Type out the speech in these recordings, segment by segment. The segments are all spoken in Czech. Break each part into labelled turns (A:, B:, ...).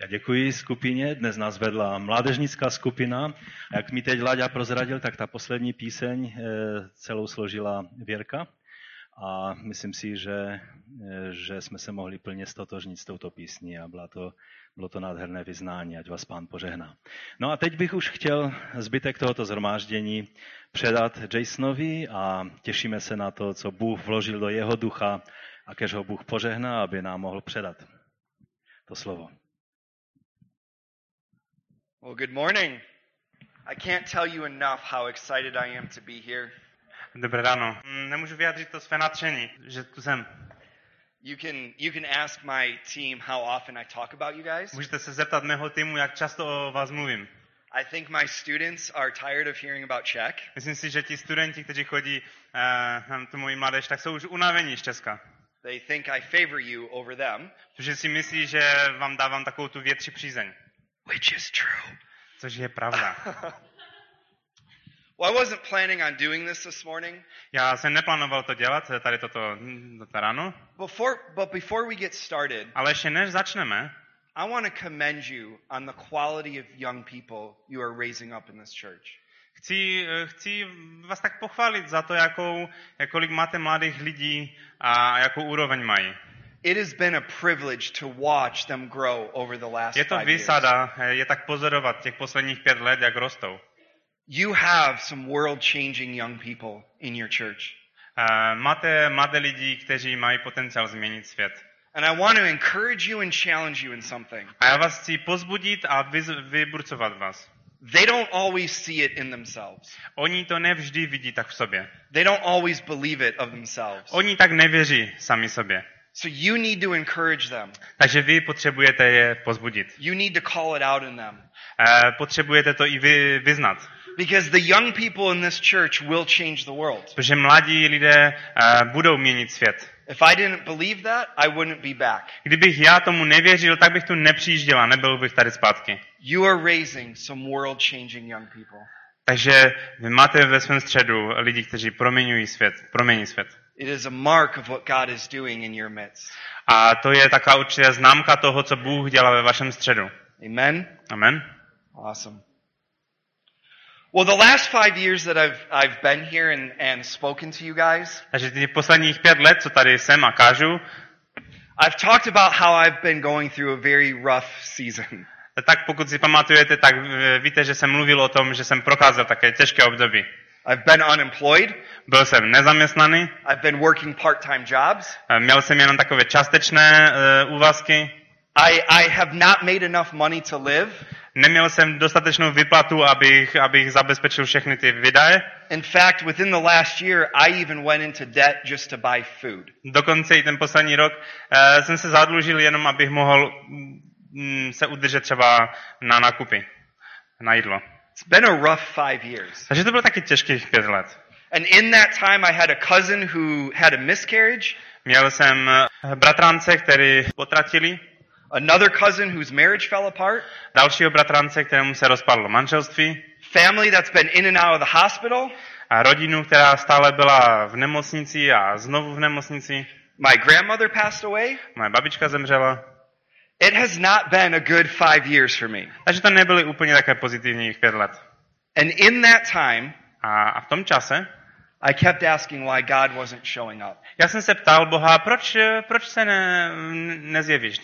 A: Já děkuji skupině, dnes nás vedla mládežnická skupina. A jak mi teď Láďa prozradil, tak ta poslední píseň eh, celou složila Věrka. A myslím si, že, eh, že jsme se mohli plně stotožnit s touto písní a byla to, bylo to nádherné vyznání, ať vás pán požehná. No a teď bych už chtěl zbytek tohoto zhromáždění předat Jasonovi a těšíme se na to, co Bůh vložil do jeho ducha a kež ho Bůh požehná, aby nám mohl předat to slovo.
B: Well, good morning. I can't tell you enough how excited I am to be here.
C: Dobré ráno. Mm, Nemůžu vyjádřit to své nadšení, že tu jsem.
B: You can you can ask my team how often I talk about you guys.
C: Můžete se zeptat mého týmu, jak často o vás mluvím.
B: I think my students are tired of hearing about Czech.
C: Myslím si, že ti studenti, kteří chodí uh, na tu moji mládež, tak jsou už unavení z Česka.
B: They think I favor you over them,
C: Protože si myslí, že vám dávám takovou tu větší přízeň.
B: Which is true.
C: Což je pravda.
B: Well, I wasn't planning on doing this this morning.
C: Já jsem neplánoval to dělat, tady toto, hm, toto ráno,
B: Before but before we get started,
C: ale ještě než začneme,
B: I want to commend you on the quality of young people you are raising up in this church.
C: chci, eh, chci vás tak pochválit za to, jakou, jak kolik máte mladých lidí a jakou úroveň mají.
B: It has been a privilege to watch them grow over the last
C: Je to
B: five years.
C: výsada, eh, je tak pozorovat těch posledních pět let, jak rostou.
B: You have some world-changing young people in your church.
C: Eh, Máte mladé lidi, kteří mají potenciál změnit svět.
B: And I want to encourage you and challenge you in something.
C: A já vás chci pozbudit a vyburcovat vás.
B: They don't always see it in themselves.
C: Oni to nevždy vidí tak v sobě.
B: They don't always believe it of themselves.
C: Oni tak nevěří sami sobě.
B: So you need to encourage them.
C: Takže vy potřebujete je pozbudit.
B: You need to call it out in them.
C: Eh, Potřebujete to i vy vyznat.
B: Because the young people in this church will change the world.
C: Protože mladí lidé eh, budou měnit svět.
B: If I didn't believe that, I wouldn't be back.
C: Kdybych já tomu nevěřil, tak bych tu nepřijížděl a nebyl bych tady zpátky.
B: You are raising some world-changing young people.
C: Takže vy máte ve svém středu lidi, kteří proměňují svět, promění svět.
B: It is a mark of what God is doing in your midst.
C: A to je taková určitá známka toho, co Bůh dělá ve vašem středu.
B: Amen?
C: Amen.
B: Awesome. Well, the last five years that I've, I've been here and, and spoken to you guys,
C: Takže těch posledních pět let, co tady jsem a kážu,
B: I've talked about how I've been going through a very rough season.
C: tak pokud si pamatujete, tak víte, že jsem mluvil o tom, že jsem procházel také těžké období.
B: I've been unemployed.
C: Byl jsem nezaměstnaný,
B: I've been working part-time jobs.
C: měl jsem jenom takové částečné uh, úvazky,
B: I, I have not made enough money to live.
C: neměl jsem dostatečnou vyplatu, abych, abych zabezpečil všechny ty výdaje.
B: In fact, within the last year, I even went into debt just to buy food.
C: Dokonce i ten poslední rok uh, jsem se zadlužil jenom, abych mohl mm, se udržet třeba na nákupy, na jídlo.
B: It's been a rough five years.
C: Takže to bylo taky těžkých pět let.
B: And in that time, I had a cousin who had a miscarriage,
C: Měl jsem eh, bratrance, který potratili,
B: another cousin whose marriage fell apart,
C: dalšího bratrance, kterému se rozpadlo manželství,
B: family that's been in and out of the hospital,
C: a rodinu, která stále byla v nemocnici a znovu v nemocnici.
B: my grandmother passed away.
C: Moje babička zemřela.
B: It has not been a good five years for me.
C: Takže to nebyly úplně také pozitivních pět let.
B: And in that time,
C: A, a v tom čase
B: I kept asking why God wasn't showing up.
C: já jsem se ptal Boha, proč, eh, proč se ne, nezjevíš?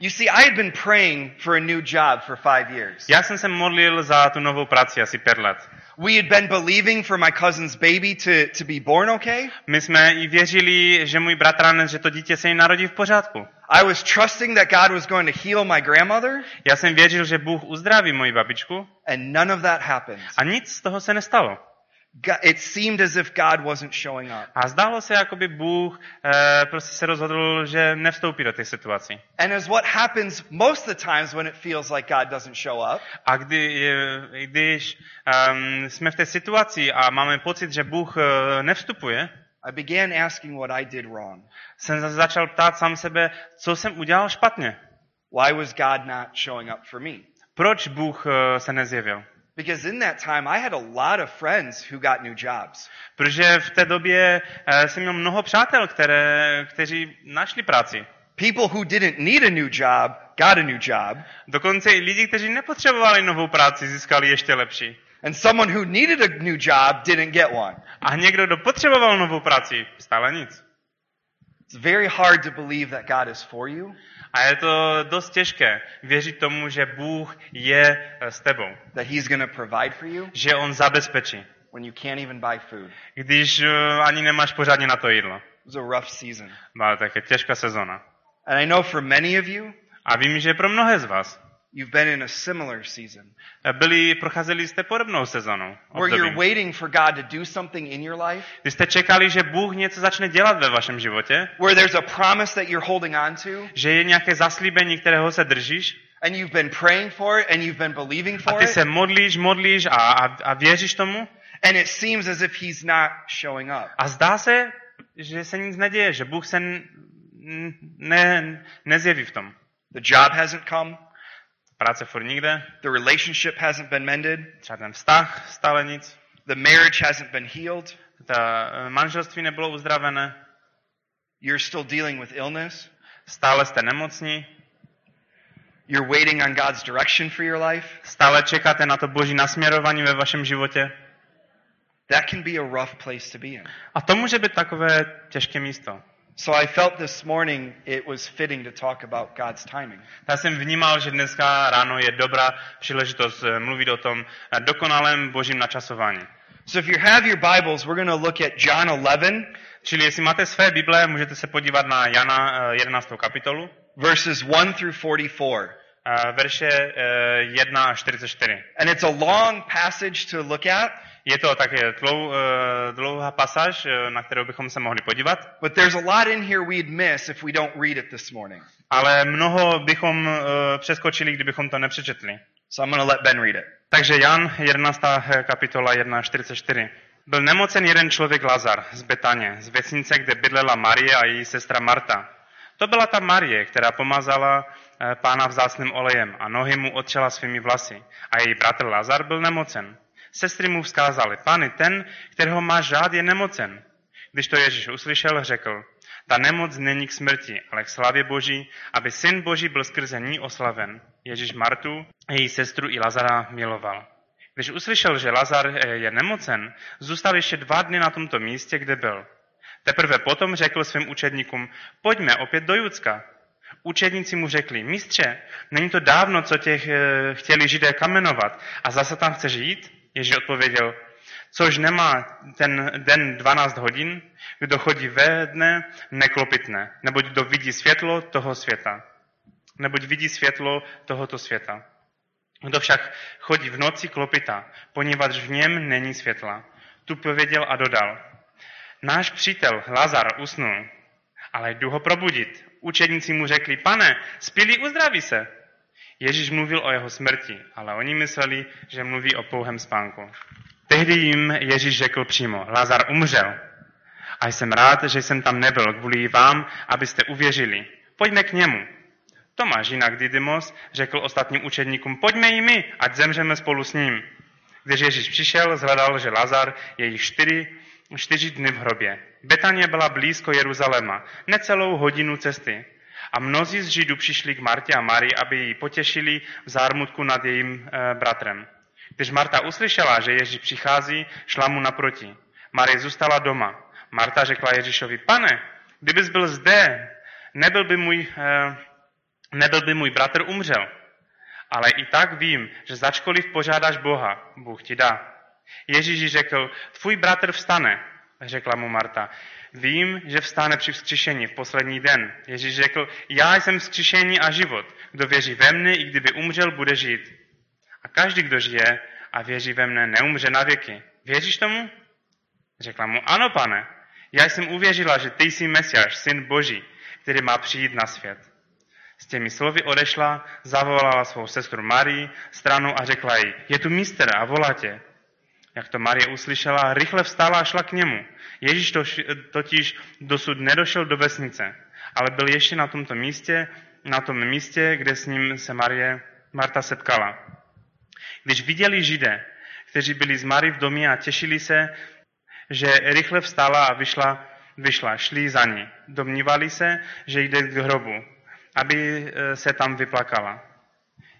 B: You see, I had been praying for a new job for five years.
C: Já jsem se modlil za tu novou práci asi pět let.
B: We had been believing for my cousin's baby to, to be born okay.
C: My jsme i věřili, že můj bratranec, že to dítě se jí narodí v pořádku.
B: I was trusting that God was going to heal my grandmother,
C: Já jsem věřil, že Bůh uzdraví moji babičku
B: and none of that happened.
C: a nic z toho se nestalo.
B: It seemed as if God wasn't showing up.
C: A zdálo se, jako by Bůh eh, prostě se rozhodl, že nevstoupí do těch situací.
B: And as what happens most of the times when it feels like God doesn't show up,
C: A kdy, když um, jsme v té situaci a máme pocit, že Bůh eh, nevstupuje,
B: I began asking what I did wrong.
C: jsem za- začal ptát sám sebe, co jsem udělal špatně.
B: Why was God not showing up for me?
C: Proč Bůh eh, se nezjevil?
B: Because in that time, I had a lot of friends who got new jobs.
C: Protože v té době eh, jsem měl mnoho přátel, které, kteří našli práci.
B: People who didn't need a new job, got a new job,
C: Dokonce i lidi, kteří nepotřebovali novou práci, získali ještě lepší.
B: and someone who needed a new job didn't get one.
C: A někdo, kdo potřeboval novou práci, stále nic.
B: It's very hard to believe that God is for you
C: A je to dost těžké věřit tomu, že Bůh je eh, s tebou.
B: that He's going to provide for you
C: Že On zabezpečí.
B: when you can't even buy food.
C: Když eh, ani nemáš pořádně na to jídlo.
B: It was a rough season.
C: Byla také těžká sezona.
B: And I know for many of you,
C: A vím, že pro mnohé z vás
B: you've been in a similar season.
C: Byli, procházeli jste podobnou sezonou.
B: where you're waiting for God to do something in your life,
C: Když jste čekali, že Bůh něco začne dělat ve vašem životě,
B: where there's a promise that you're holding on to,
C: že je nějaké zaslíbení, kterého se držíš,
B: and you've been praying for it and you've been believing
C: a
B: for
C: ty
B: it,
C: se modlíš, modlíš a, a, a věříš tomu,
B: and it seems as if He's not showing up.
C: a zdá se, že se nic neděje, že Bůh se ne, nezjeví v tom.
B: The job hasn't come,
C: Práce furt nikde,
B: the relationship hasn't been mended,
C: ten vztah, stále nic.
B: the marriage hasn't been healed,
C: Ta eh, manželství nebylo uzdravené,
B: you're still dealing with illness,
C: stále jste nemocní,
B: you're waiting on God's direction for your life.
C: stále čekáte na to boží nasměrování ve vašem životě.
B: That can be a rough place to be in.
C: A to může být takové těžké místo.
B: So I felt this morning it was fitting to talk about God's timing.
C: Já jsem vnímal, že dneska ráno je dobrá příležitost eh, mluvit o tom eh, dokonalém božím načasování.
B: So if you have your Bibles, we're going to look at John 11,
C: Čili jestli máte své Bible, můžete se podívat na Jana eh, 11. kapitolu,
B: verses 1 through 44.
C: eh, verše eh, 1 až 44.
B: And it's a long passage to look at,
C: Je to také dlou, eh, dlouhá pasáž, eh, na kterou bychom se mohli podívat,
B: but there's a lot in here we'd miss if we don't read it this morning.
C: ale mnoho bychom eh, přeskočili, kdybychom to nepřečetli.
B: So I'm going to let Ben read it.
C: Takže Jan 11. kapitola 1 až 44. Byl nemocen jeden člověk Lazar z Betaně, z vesnice, kde bydlela Marie a její sestra Marta. To byla ta Marie, která pomazala pána vzácným olejem a nohy mu otřela svými vlasy. A její bratr Lazar byl nemocen. Sestry mu vzkázali, pány, ten, kterého máš žád, je nemocen. Když to Ježíš uslyšel, řekl, ta nemoc není k smrti, ale k slavě Boží, aby syn Boží byl skrze ní oslaven. Ježíš Martu, její sestru i Lazara miloval. Když uslyšel, že Lazar eh, je nemocen, zůstal ještě dva dny na tomto místě, kde byl. Teprve potom řekl svým učedníkům, pojďme opět do Judska. Učedníci mu řekli, mistře, není to dávno, co tě eh, chtěli židé kamenovat a zase tam chceš jít? Ježíš odpověděl, což nemá ten den 12 hodin, kdo chodí ve dne, neklopitne, neboť kdo vidí světlo toho světa. Neboť vidí světlo tohoto světa. Kdo však chodí v noci klopita, poněvadž v něm není světla. Tu pověděl a dodal. Náš přítel Lazar usnul, ale jdu ho probudit. Učedníci mu řekli, pane, spíli uzdraví se. Ježíš mluvil o jeho smrti, ale oni mysleli, že mluví o pouhém spánku. Tehdy jim Ježíš řekl přímo, Lazar umřel. A jsem rád, že jsem tam nebyl kvůli vám, abyste uvěřili. Pojďme k němu. Tomáš, jinak Didymos, řekl ostatním učedníkům, pojďme i my, ať zemřeme spolu s ním. Když Ježíš přišel, zhledal, že Lazar je již čtyři, čtyři dny v hrobě. Betanie byla blízko Jeruzaléma, necelou hodinu cesty. A mnozí z Židů přišli k Martě a Marii, aby ji potěšili v zármutku nad jejím e, bratrem. Když Marta uslyšela, že Ježíš přichází, šla mu naproti. Marie zůstala doma. Marta řekla Ježíšovi, pane, kdybys byl zde, nebyl by můj, e, nebyl by můj bratr umřel. Ale i tak vím, že začkoliv požádáš Boha, Bůh ti dá. Ježíš řekl, tvůj bratr vstane, řekla mu Marta. Vím, že vstane při vzkříšení v poslední den. Ježíš řekl, já jsem vzkříšení a život. Kdo věří ve mne, i kdyby umřel, bude žít. A každý, kdo žije a věří ve mne, neumře na věky. Věříš tomu? Řekla mu, ano, pane. Já jsem uvěřila, že ty jsi Mesiáš, syn Boží, který má přijít na svět. S těmi slovy odešla, zavolala svou sestru Marii stranou a řekla jí, je tu mistr a volá tě. Jak to Marie uslyšela, rychle vstala a šla k němu. Ježíš to, totiž dosud nedošel do vesnice, ale byl ještě na tomto místě, na tom místě, kde s ním se Marie, Marta setkala. Když viděli židé, kteří byli z Marii v domě a těšili se, že rychle vstala a vyšla, vyšla, šli za ní. Domnívali se, že jde k hrobu. aby eh, se tam vyplakala.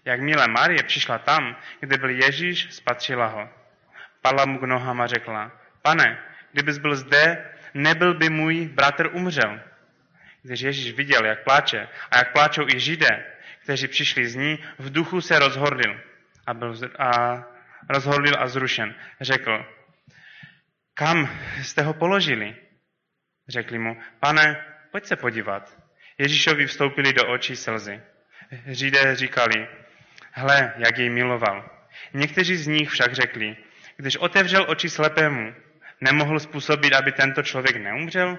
C: Jakmile Marie přišla tam, kde byl Ježíš, spatřila ho. Padla mu k nohám a řekla, pane, kdybys byl zde, nebyl by můj bratr umřel. Když Ježíš viděl, jak pláče a jak pláčou i židé, kteří přišli z ní, v duchu se rozhorlil a, byl, a rozhorlil a zrušen. Řekl, kam jste ho položili? Řekli mu, pane, pojď se podívat. Ježíšovi vstoupili do očí slzy. Židé říkali, hle, jak jej miloval. Někteří z nich však řekli, když otevřel oči slepému, nemohl způsobit, aby tento člověk neumřel?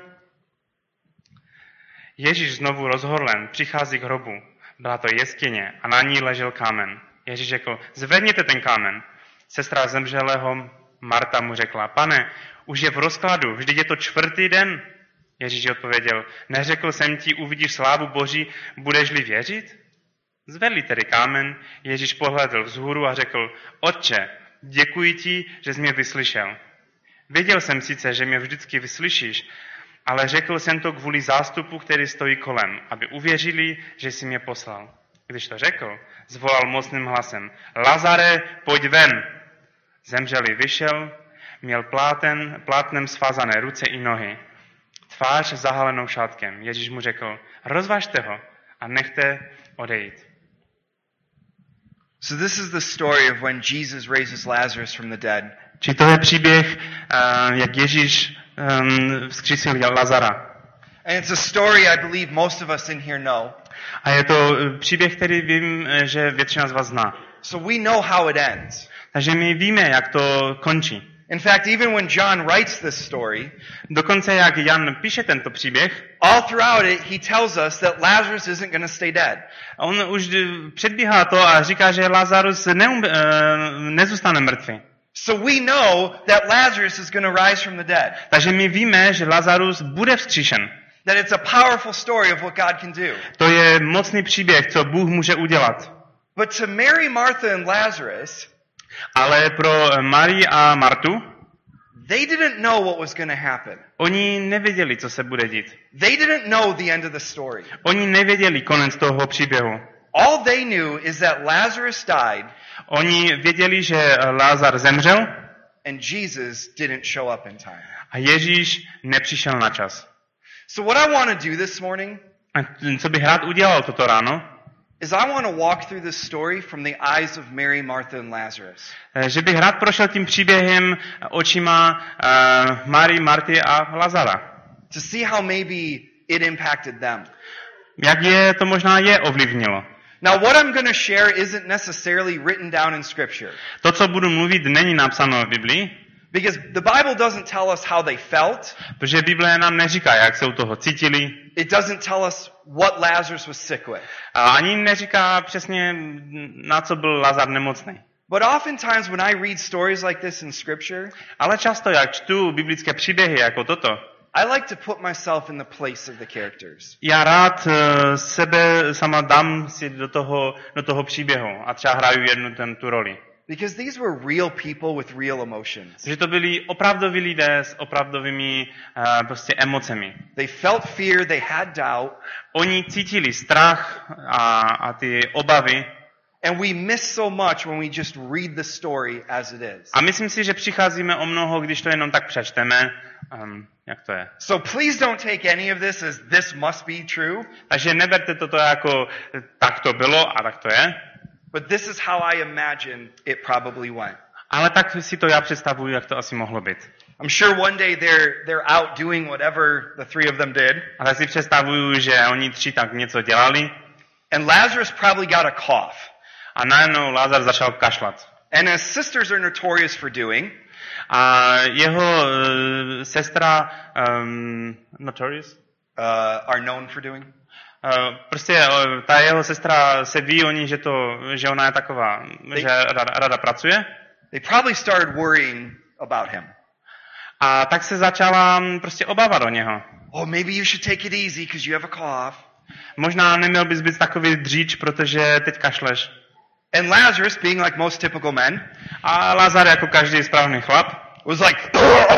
C: Ježíš znovu rozhorlen přichází k hrobu. Byla to jeskyně a na ní ležel kámen. Ježíš řekl, zvedněte ten kámen. Sestra zemřelého Marta mu řekla, pane, už je v rozkladu, vždyť je to čtvrtý den. Ježíš odpověděl, neřekl jsem ti, uvidíš slávu Boží, budeš-li věřit? Zvedli tedy kámen, Ježíš pohledl vzhůru a řekl, Otče, děkuji ti, že jsi mě vyslyšel. Věděl jsem sice, že mě vždycky vyslyšíš, ale řekl jsem to kvůli zástupu, který stojí kolem, aby uvěřili, že jsi mě poslal. Když to řekl, zvolal mocným hlasem, Lazare, pojď ven. Zemřelý vyšel, měl pláten, plátnem svázané ruce i nohy, tvář zahalenou šátkem. Ježíš mu řekl, rozvažte ho a nechte odejít.
B: So this is the story of when Jesus raises Lazarus from the dead.
C: Či to je příběh, eh, jak Ježíš um, vzkřísil Lazara.
B: And it's a story I believe most of us in here know.
C: A je to eh, příběh, který vím, eh, že většina z vás zná.
B: So we know how it ends.
C: Takže my víme, jak to končí.
B: In fact, even when John writes this story,
C: Dokonce jak Jan píše tento příběh,
B: all throughout it, he tells us that Lazarus isn't going to stay dead.
C: on už předbíhá to a říká, že Lazarus neum, eh, nezůstane mrtvý.
B: So we know that Lazarus is going to rise from the dead.
C: Takže my víme, že Lazarus bude vzkříšen.
B: That it's a powerful story of what God can do.
C: To je mocný příběh, co Bůh může udělat.
B: But to Mary, Martha, and Lazarus,
C: Ale pro eh, Marii a Martu,
B: they didn't know what was going to happen.
C: oni nevěděli, co se bude dít.
B: They didn't know the end of the story.
C: Oni nevěděli konec toho příběhu.
B: All they knew is that Lazarus died
C: Oni věděli, že Lázar zemřel
B: and Jesus didn't show up in time.
C: a Ježíš nepřišel na čas.
B: So what I want to do this morning
C: A co bych rád udělal toto ráno,
B: is I want to walk through this story from the eyes of Mary, Martha, and Lazarus.
C: eh, že bych rád prošel tím příběhem očima uh, Marii, Marty a Lazara.
B: to see how maybe it impacted them.
C: Jak je to možná je ovlivnilo.
B: Now, what I'm going to share isn't necessarily written down in Scripture
C: To, co budu mluvit, není napsáno v Biblii,
B: because the Bible doesn't tell us how they felt.
C: protože Bible nám neříká, jak se u toho cítili,
B: It doesn't tell us what Lazarus was sick with.
C: a ani neříká přesně, na co byl Lazar nemocný.
B: But oftentimes, when I read stories like this in Scripture,
C: Ale často, jak čtu biblické příběhy jako toto,
B: I like to put myself in the place of the characters.
C: já rád eh, sebe sama dám si do toho, do toho příběhu a třeba hraju jednu ten, tu roli.
B: Because these were real people with real emotions.
C: Že to byli opravdoví lidé s opravdovými uh, prostě emocemi.
B: They felt fear, they had doubt,
C: Oni cítili strach a, a ty obavy
B: and we miss so much when we just read the story as it is.
C: a myslím si, že přicházíme o mnoho, když to jenom tak přečteme. Um, jak to je?
B: So please don't take any of this as this must be true,
C: Takže neberte toto jako tak to bylo a tak to je.
B: But this is how I imagine it probably went.
C: Ale tak si to já představuju, jak to asi mohlo být.
B: I'm sure one day they're they're out doing whatever the three of them did,
C: Ale si představuju, že oni tři tak něco dělali
B: and Lazarus probably got a cough.
C: a najednou Lázar začal kašlat.
B: And as sisters are notorious for doing,
C: A jeho uh, sestra um, Notorious?
B: uh, are known for doing,
C: prostě uh, ta jeho sestra se ví o ní, že, to, že ona je taková, že rada, rada pracuje.
B: they probably started worrying about him.
C: A tak se začala mm, prostě obávat o něho.
B: Oh, maybe you should take it easy because you have a cough.
C: Možná neměl bys být takový dříč, protože teď kašleš.
B: And Lazarus, being like most typical men,
C: A Lazar jako každý správný chlap,
B: was like,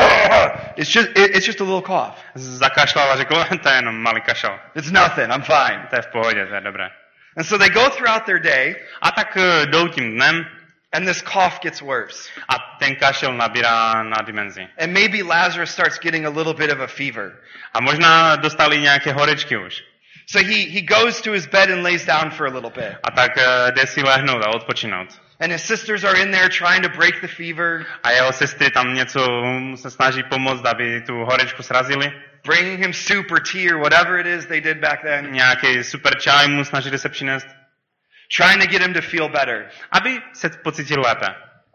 B: it's just, it, it's just a little cough.
C: Zakašlal a řekl, to je jenom malý kašel.
B: It's nothing. I'm fine.
C: To je v pohodě, to je dobré.
B: And so they go throughout their day,
C: A tak eh, jdou tím dnem
B: and this cough gets worse.
C: a ten kašel nabírá na dimenzi.
B: And maybe Lazarus starts getting a little bit of a fever.
C: A možná dostali nějaké horečky už.
B: So he, he goes to his bed and lays down for a little bit.
C: A tak eh, jde si lehnout a odpočinout.
B: And his sisters are in there trying to break the fever,
C: A jeho sestry tam něco se snaží pomoct, aby tu horečku srazili.
B: bringing him soup or tea or whatever it is they did back then,
C: Nějaký super čaj mu snažili se přinést,
B: trying to get him to feel better.
C: aby se pocítil lépe.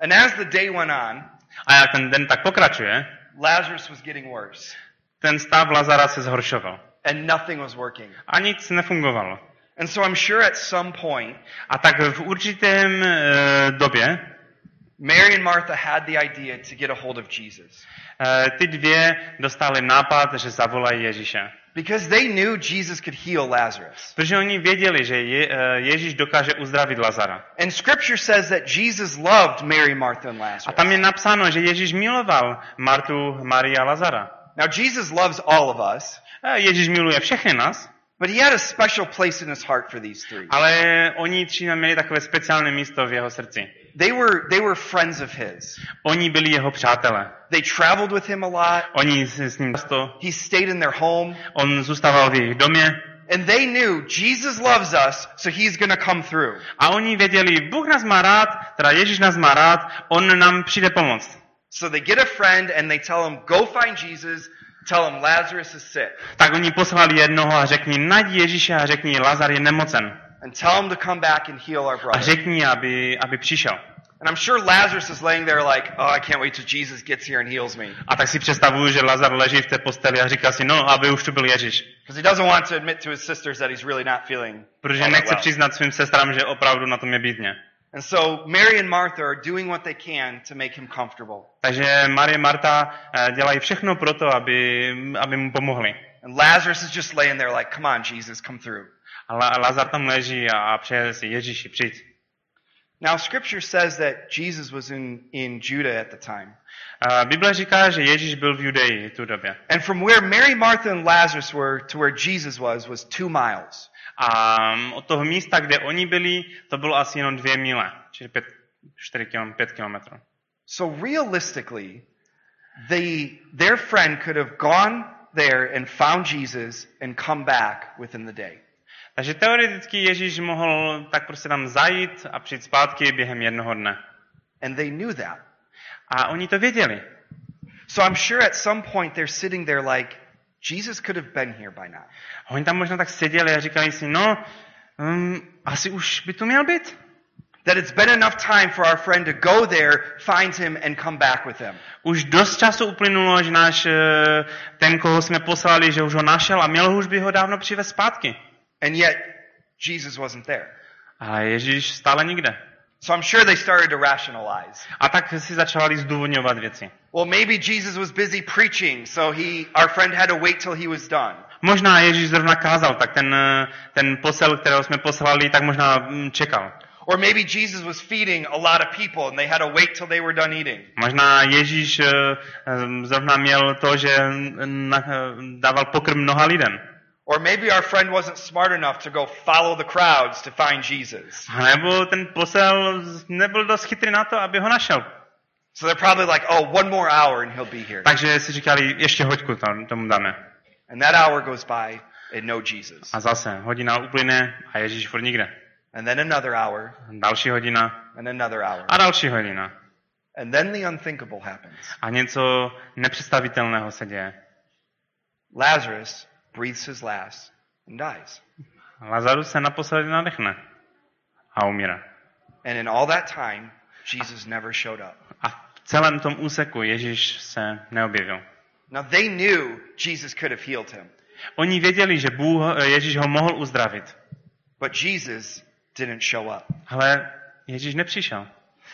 B: And as the day went on,
C: A jak ten den tak pokračuje,
B: Lazarus was getting worse.
C: ten stav Lazara se zhoršoval.
B: And nothing was working.
C: A nic nefungovalo.
B: And so I'm sure at some point,
C: A tak v určitém e, době
B: Mary and Martha had the idea to get a hold of Jesus.
C: e, ty dvě dostali nápad, že zavolají Ježíše.
B: Because they knew Jesus could heal Lazarus.
C: Protože oni věděli, že je, e, Ježíš dokáže uzdravit Lazara.
B: And scripture says that Jesus loved Mary, Martha, and
C: A
B: Lazarus.
C: tam je napsáno, že Ježíš miloval Martu, Marii a Lazara.
B: Now, Jesus loves all of us,
C: Ježíš miluje všechny nás,
B: but he had a special place in his heart for these three.
C: ale oni tři měli takové speciální místo v jeho srdci.
B: They were, they were friends of his.
C: Oni byli jeho přátelé.
B: They traveled with him a lot.
C: Oni s ním často,
B: He stayed in their home.
C: on zůstával v jejich domě
B: And they knew Jesus loves us, so he's going to come through.
C: a oni věděli, Bůh nás má rád, teda Ježíš nás má rád, on nám přijde pomoct.
B: So they get a friend and they tell him, go find Jesus, tell him Lazarus is sick,
C: Tak oni poslali jednoho a řekni, najdi Ježíše a řekni, Lazar je nemocen.
B: and tell him to come back and heal our
C: A
B: brother.
C: řekni, aby, aby přišel.
B: And I'm sure Lazarus is laying there like, oh, I can't wait till Jesus gets here and heals me.
C: A tak si představuju, že Lazar leží v té posteli a říká si, no, aby už tu byl Ježíš.
B: Because he doesn't want to admit to his sisters that he's really not feeling
C: Protože nechce
B: well.
C: přiznat svým sestrám, že opravdu na tom je bídně.
B: And so Mary and Martha are doing what they can to make him comfortable.
C: Takže Marie a Marta eh, dělají všechno pro to, aby, aby mu pomohli.
B: And Lazarus is just laying there like, come on, Jesus, come through.
C: A La- Lazar tam leží a, a přeje si, Ježíši, přijď.
B: Now, scripture says that Jesus was in, in Judah at the time.
C: A Bible říká, že Ježíš byl v Judeji v tu době.
B: And from where Mary, Martha, and Lazarus were to where Jesus was, was two miles.
C: A mm, od toho místa, kde oni byli, to bylo asi jenom dvě míle, čili pět, čtyři km, pět kilometrů.
B: So realistically, they, their friend could have gone there and found Jesus and come back within the day.
C: Takže teoreticky Ježíš mohl tak prostě tam zajít a přijít zpátky během jednoho dne.
B: And they knew that.
C: A oni to věděli.
B: So I'm sure at some point they're sitting there like, Jesus could have been here by now.
C: A oni tam možná tak seděli a říkali si, no, um, asi už by tu měl být.
B: That it's been enough time for our friend to go there, find him, and come back with him.
C: Už dost času uplynulo, že náš, eh, ten, koho jsme poslali, že už ho našel a měl už by ho dávno přivez zpátky.
B: And yet, Jesus wasn't there.
C: A Ježíš stále nikde.
B: So I'm sure they started to rationalize.
C: A tak si začali zdůvodňovat věci.
B: Well, maybe Jesus was busy preaching, so he, our friend had to wait till he was done.
C: Možná Ježíš zrovna kázal, tak ten, ten posel, kterého jsme poslali, tak možná mm, čekal.
B: Or maybe Jesus was feeding a lot of people and they had to wait till they were done eating.
C: Možná Ježíš eh, eh, zrovna měl to, že mm, eh, dával pokrm mnoha lidem.
B: Or maybe our friend wasn't smart enough to go follow the crowds to find Jesus.
C: A nebo ten posel nebyl dost chytrý na to, aby ho našel.
B: So they're probably like, oh, one more hour and he'll be here.
C: Takže si říkali, ještě hoďku tam, tomu dáme.
B: And that hour goes by and no Jesus.
C: A zase hodina uplyne a Ježíš furt nikde.
B: And then another hour
C: Další hodina
B: and another hour.
C: a další hodina.
B: And then the unthinkable happens.
C: A něco nepředstavitelného se děje.
B: Lazarus breathes his last and dies.
C: Lazarus se naposledy nadechne a umírá.
B: And in all that time, Jesus never showed up.
C: A v celém tom úseku Ježíš se neobjevil.
B: Now they knew Jesus could have healed him,
C: Oni věděli, že Bůh, Ježíš ho mohl uzdravit.
B: but Jesus didn't show up.
C: Ale Ježíš nepřišel.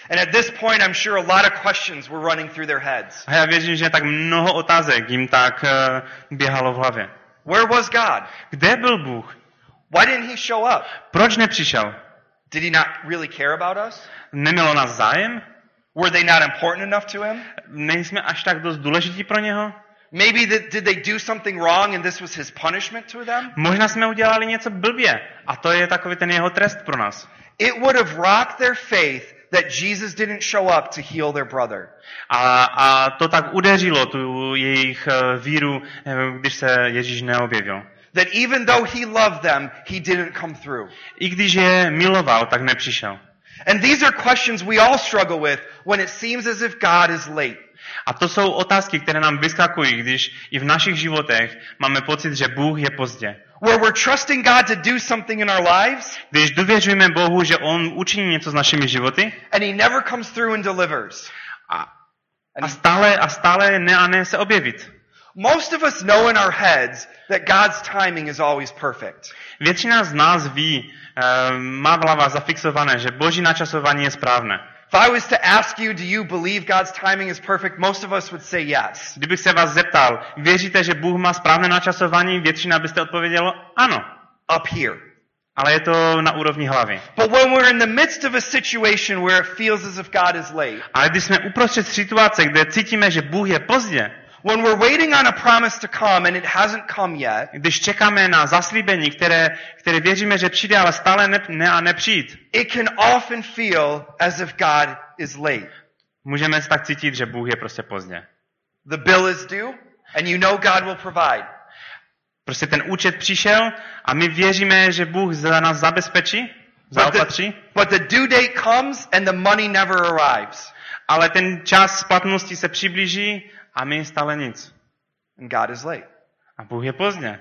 B: And at this point, I'm sure a lot of questions were running through their heads.
C: A já věřím, že tak mnoho otázek jim tak eh, běhalo v hlavě.
B: Where was God?
C: Kde byl Bůh?
B: Why didn't he show up?
C: Proč nepřišel?
B: Did he not really care about us?
C: Nemělo nás zájem?
B: Were they not important enough to him?
C: Nejsme až tak dost důležití pro něho?
B: Maybe that, did they do something wrong and this was his punishment to them?
C: Možná jsme udělali něco blbě a to je takový ten jeho trest pro nás.
B: It would have rocked their faith that Jesus didn't show up to heal their brother.
C: A, a to tak udeřilo tu jejich eh, víru, když se Ježíš neobjevil.
B: That even though he loved them, he didn't come through.
C: I když je miloval, tak nepřišel.
B: And these are questions we all struggle with when it seems as if God is late.
C: A to jsou otázky, které nám vyskakují, když i v našich životech máme pocit, že Bůh je pozdě.
B: Where we're trusting God to do something in our lives
C: Když důvěřujeme Bohu, že On učiní něco s našimi životy
B: and he never comes through and delivers.
C: a, a stále a stále ne a ne se objevit.
B: Most of us know in our heads that God's timing is always perfect.
C: Většina z nás ví, uh, má v hlavách zafixované, že Boží načasování je správné.
B: If I was to ask you, do you believe God's timing is perfect? Most of us would say yes.
C: Kdybych se vás zeptal, věříte, že Bůh má správné načasování, většina byste odpovědělo ano.
B: Up here.
C: Ale je to na úrovni hlavy.
B: But when we're in the midst of a situation where it feels as if God is late,
C: Ale když jsme uprostřed situace, kde cítíme, že Bůh je pozdě,
B: when we're waiting on a promise to come and it hasn't come yet,
C: když čekáme na zaslíbení, které, které věříme, že přijde, ale stále ne, ne a nepřijít,
B: it can often feel as if God is late.
C: můžeme se tak cítit, že Bůh je prostě pozdě.
B: The bill is due and you know God will provide.
C: Prostě ten účet přišel a my věříme, že Bůh za nás zabezpečí,
B: But
C: zaopatří,
B: the, but the due date comes and the money never arrives.
C: ale ten čas splatnosti se přiblíží a my stále nic.
B: And God is late.
C: A Bůh je pozdě.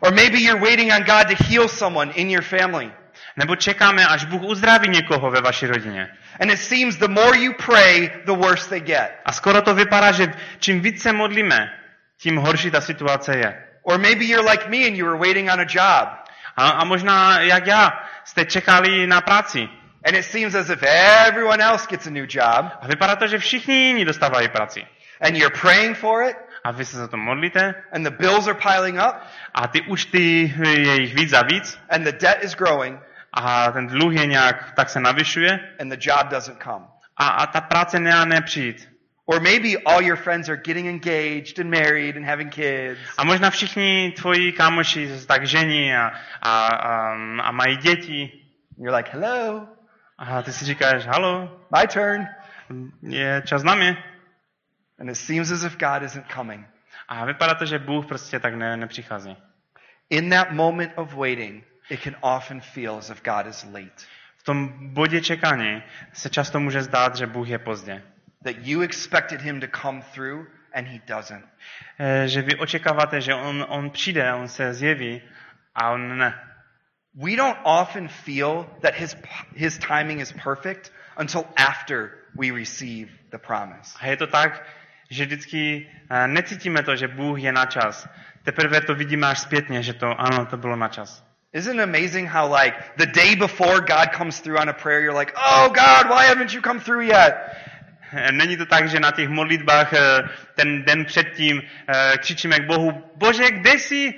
B: Or maybe you're waiting on God to heal someone in your family.
C: Nebo čekáme, až Bůh uzdraví někoho ve vaší rodině.
B: And it seems the more you pray, the worse they get.
C: A skoro to vypadá, že čím víc se modlíme, tím horší ta situace je.
B: Or maybe you're like me and you were waiting on a job.
C: A, a možná, jak já, jste čekali na práci.
B: And it seems as if everyone else gets a new job.
C: A vypadá to, že všichni jiní dostávají práci.
B: And you're praying for it.
C: A vy se za to modlíte
B: And the bills are piling up.
C: a ty účty je jich víc a víc
B: And the debt is growing.
C: a ten dluh je nějak, tak se navyšuje
B: And the job doesn't come.
C: a, a ta práce ne a nepřijít.
B: Or maybe all your friends are getting engaged and married and having kids.
C: A možná všichni tvoji kámoši se tak žení a, a, a, a mají děti.
B: You're like, hello,
C: A ty si říkáš, halo,
B: my turn.
C: je čas na mě.
B: And it seems as if God isn't coming.
C: A vypadá to, že Bůh prostě tak ne, nepřichází.
B: In that moment of waiting, it can often feel as if God is late.
C: V tom bodě čekání se často může zdát, že Bůh je pozdě.
B: That you expected him to come through and he doesn't.
C: Eh, Že vy očekáváte, že on, on přijde, on se zjeví a on ne.
B: We don't often feel that his, his timing is perfect until after we receive the promise.
C: A je to tak, že vždycky eh, necítíme to, že Bůh je na čas. Teprve to vidíme až zpětně, že to ano, to bylo na čas.
B: Isn't it amazing how like the day before God comes through on a prayer, you're like, oh God, why haven't you come through yet?
C: Eh, Není to tak, že na těch modlitbách eh, ten den předtím křičíme k Bohu, Bože, kde jsi?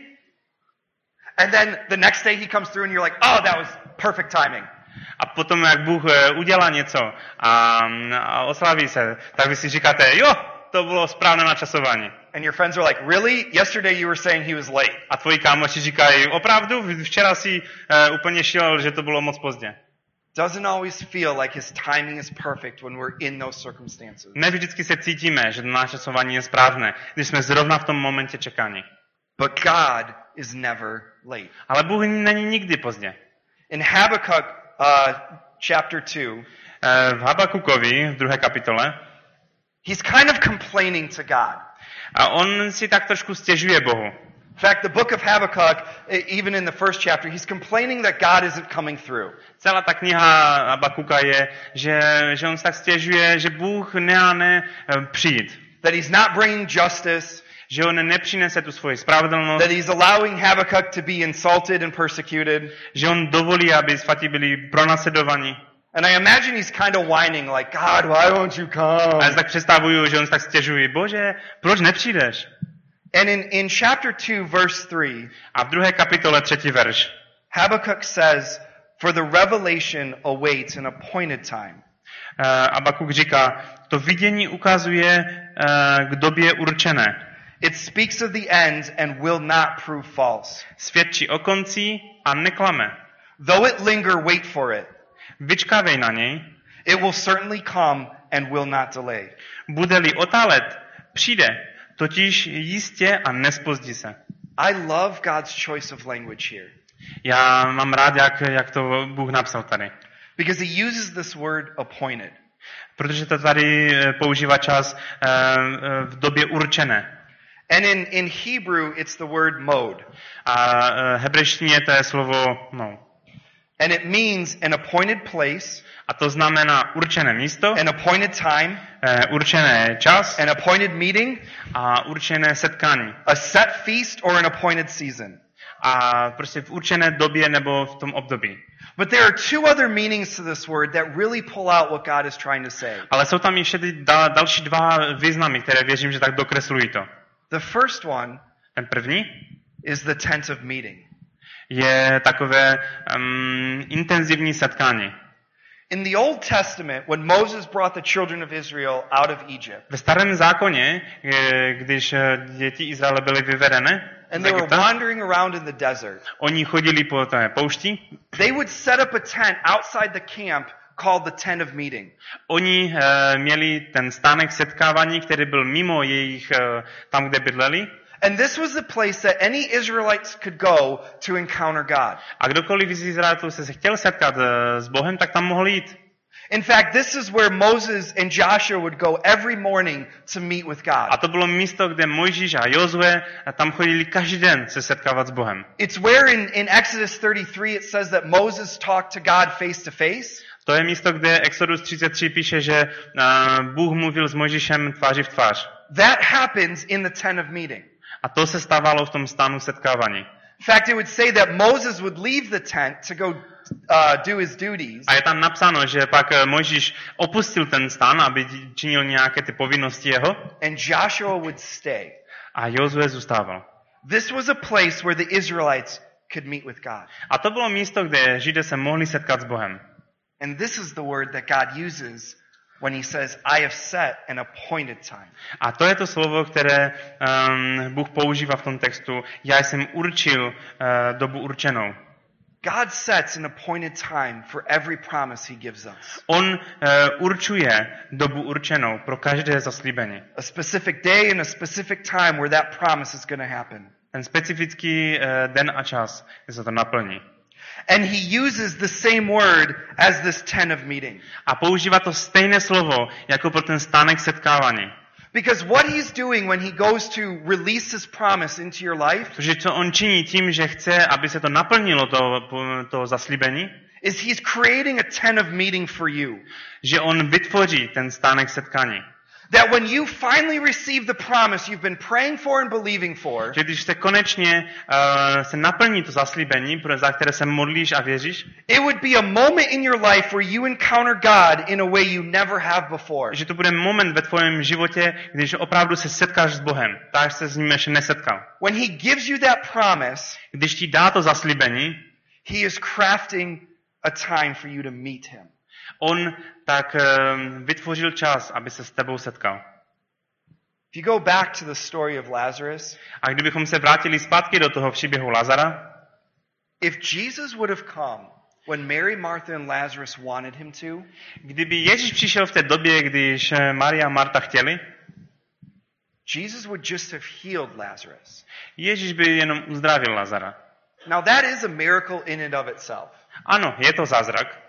B: And then the next day he comes through and you're like, oh, that was perfect timing.
C: A potom, jak Bůh udělá něco a, a oslaví se, tak vy si říkáte, jo, to bylo správné načasování.
B: And your friends are like, really? Yesterday you were saying he was late.
C: A tvoji kámoši říkají, opravdu, včera si uh, úplně šel, že to bylo moc pozdě.
B: Doesn't always feel like his timing is perfect when we're in those circumstances.
C: Ne vždycky se cítíme, že to načasování je správné, když jsme zrovna v tom momentě čekání.
B: But God is never late.
C: Ale Bůh není nikdy pozdě.
B: In Habakkuk uh, chapter 2,
C: Eh, V Habakukovi, v druhé kapitole,
B: he's kind of complaining to God.
C: a on si tak trošku stěžuje Bohu.
B: In fact, the book of Habakkuk, e- even in the first chapter, he's complaining that God isn't coming through.
C: Celá ta kniha Habakuka je, že, že on si tak stěžuje, že Bůh ne a ne eh, přijít.
B: That he's not bringing justice,
C: Že on nepřinese tu svoji spravedlnost,
B: that he's allowing Habakkuk to be insulted and persecuted.
C: že on dovolí, aby svatí byli pronásledovaní.
B: And I imagine he's kind of whining, like, God, why won't you
C: A já
B: come?
C: si tak představuju, že on tak stěžuje, bože, proč nepřijdeš?
B: And in, in chapter 2, verse 3,
C: A v druhé kapitole třetí verš.
B: Habakkuk says, For the revelation awaits an appointed time.
C: Uh, Abakuk říká, to vidění ukazuje uh, k době určené.
B: It speaks of the end and will not prove false.
C: Svědčí o konci a neklame.
B: Though it linger, wait for it.
C: Vyčkávej na něj,
B: It will certainly come and will not delay.
C: bude-li otálet, přijde, totiž jistě a nespozdí se.
B: I love God's choice of language here
C: Já mám rád, jak, jak to Bůh napsal tady.
B: because he uses this word appointed.
C: Protože to tady eh, používá čas eh, v době určené.
B: And in, in Hebrew, it's the word mode.
C: A eh, hebrejštině to je slovo no.
B: And it means an appointed place,
C: A to znamená určené místo,
B: an appointed time,
C: eh, určené čas
B: an appointed meeting,
C: a určené setkání.
B: a set feast, or an appointed season.
C: A prostě v určené době nebo v tom období.
B: But there are two other meanings to this word that really pull out what God is trying to say.
C: Ale jsou tam ještě další dva významy, které věřím, že tak dokreslují to.
B: The first one
C: Ten první
B: is the tent of meeting.
C: Je takové um, intenzivní setkání.
B: In the Old Testament, when Moses brought the children of Israel out of Egypt,
C: Ve starém zákoně, eh, když eh, děti Izraele byly vyvedeny,
B: and they were wandering around in the desert,
C: oni chodili po té poušti,
B: they would set up a tent outside the camp called the tent of meeting.
C: oni eh, měli ten stánek setkávání, který byl mimo jejich, eh, tam, kde bydleli,
B: And this was the place that any Israelites could go to encounter God.
C: a kdokoliv z Izraelců se chtěl setkat eh, s Bohem, tak tam mohl jít.
B: In fact, this is where Moses and Joshua would go every morning to meet with
C: A
B: God.
C: to bylo místo, kde Mojžíš a Jozue eh, tam chodili každý den se setkávat s Bohem.
B: It's where in, in Exodus 33 it says that Moses talked to God face to face.
C: To je místo, kde Exodus 33 píše, že eh, Bůh mluvil s Mojžíšem tváří v tvář.
B: That happens in the tent of meeting.
C: A to se stávalo v tom stánu setkávání.
B: In fact, it would say that Moses would leave the tent to go uh, do his duties,
C: A je tam napsáno, že pak eh, Mojžíš opustil ten stan, aby činil nějaké ty povinnosti jeho
B: and Joshua would stay.
C: a Jozue zůstával.
B: This was a place where the Israelites could meet with God.
C: A to bylo místo, kde Židé se mohli setkat s Bohem.
B: And this is the word that God uses when he says, I have set an appointed time.
C: A to je to slovo, které um, Bůh používá v tom textu. Já jsem určil uh, dobu určenou.
B: God sets an appointed time for every promise he gives us.
C: On uh, určuje dobu určenou pro každé zaslíbení.
B: A specific day and a specific time where that promise is going to happen.
C: Ten specifický uh, den a čas, kdy se to naplní.
B: And he uses the same word as this tent of meeting.
C: A používá to stejné slovo, jako pro ten stánek setkávání.
B: Because what he's doing when he goes to release his promise into your life
C: Protože co on činí tím, že chce, aby se to naplnilo, to, to zaslíbení,
B: is he's creating a tent of meeting for you.
C: že on vytvoří ten stánek setkání.
B: That when you finally receive the promise you've been praying for and believing for,
C: Že když se konečně uh, se naplní to zaslíbení, za které se modlíš a věříš,
B: it would be a moment in your life where you encounter God in a way you never have before.
C: že to bude moment ve tvém životě, když opravdu se setkáš s Bohem, tak se s ním ještě nesetkal.
B: When he gives you that promise,
C: Když ti dá to zaslíbení,
B: he is crafting a time for you to meet him.
C: On tak um, vytvořil čas, aby se s tebou setkal.
B: If you go back to the story of Lazarus,
C: A kdybychom se vrátili zpátky do toho příběhu Lazara,
B: if Jesus would have come when Mary, Martha, and Lazarus wanted him to,
C: kdyby Ježíš přišel v té době, když eh, Maria a Marta chtěli,
B: Jesus would just have healed Lazarus.
C: Ježíš by jenom uzdravil Lazara.
B: Now that is a miracle in and of itself.
C: Ano, je to zázrak,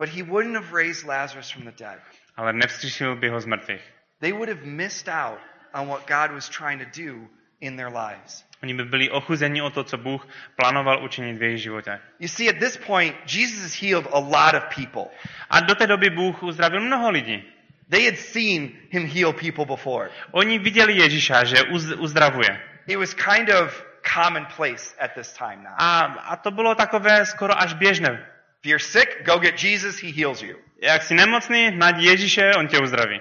B: But he wouldn't have raised Lazarus from the dead.
C: ale nevzkříšil by ho z mrtvých.
B: They would have missed out on what God was trying to do in their lives.
C: Oni by byli ochuzeni o to, co Bůh plánoval učinit v jejich životě.
B: You see, at this point, Jesus has healed a lot of people.
C: A do té doby Bůh uzdravil mnoho lidí.
B: They had seen him heal people before.
C: Oni viděli Ježíša, že uz, uzdravuje.
B: It was kind of commonplace at this time now.
C: A, a to bylo takové skoro až běžné.
B: If you're sick, go get Jesus, he heals you.
C: Jak jsi nemocný, najdi Ježíše, on tě uzdraví.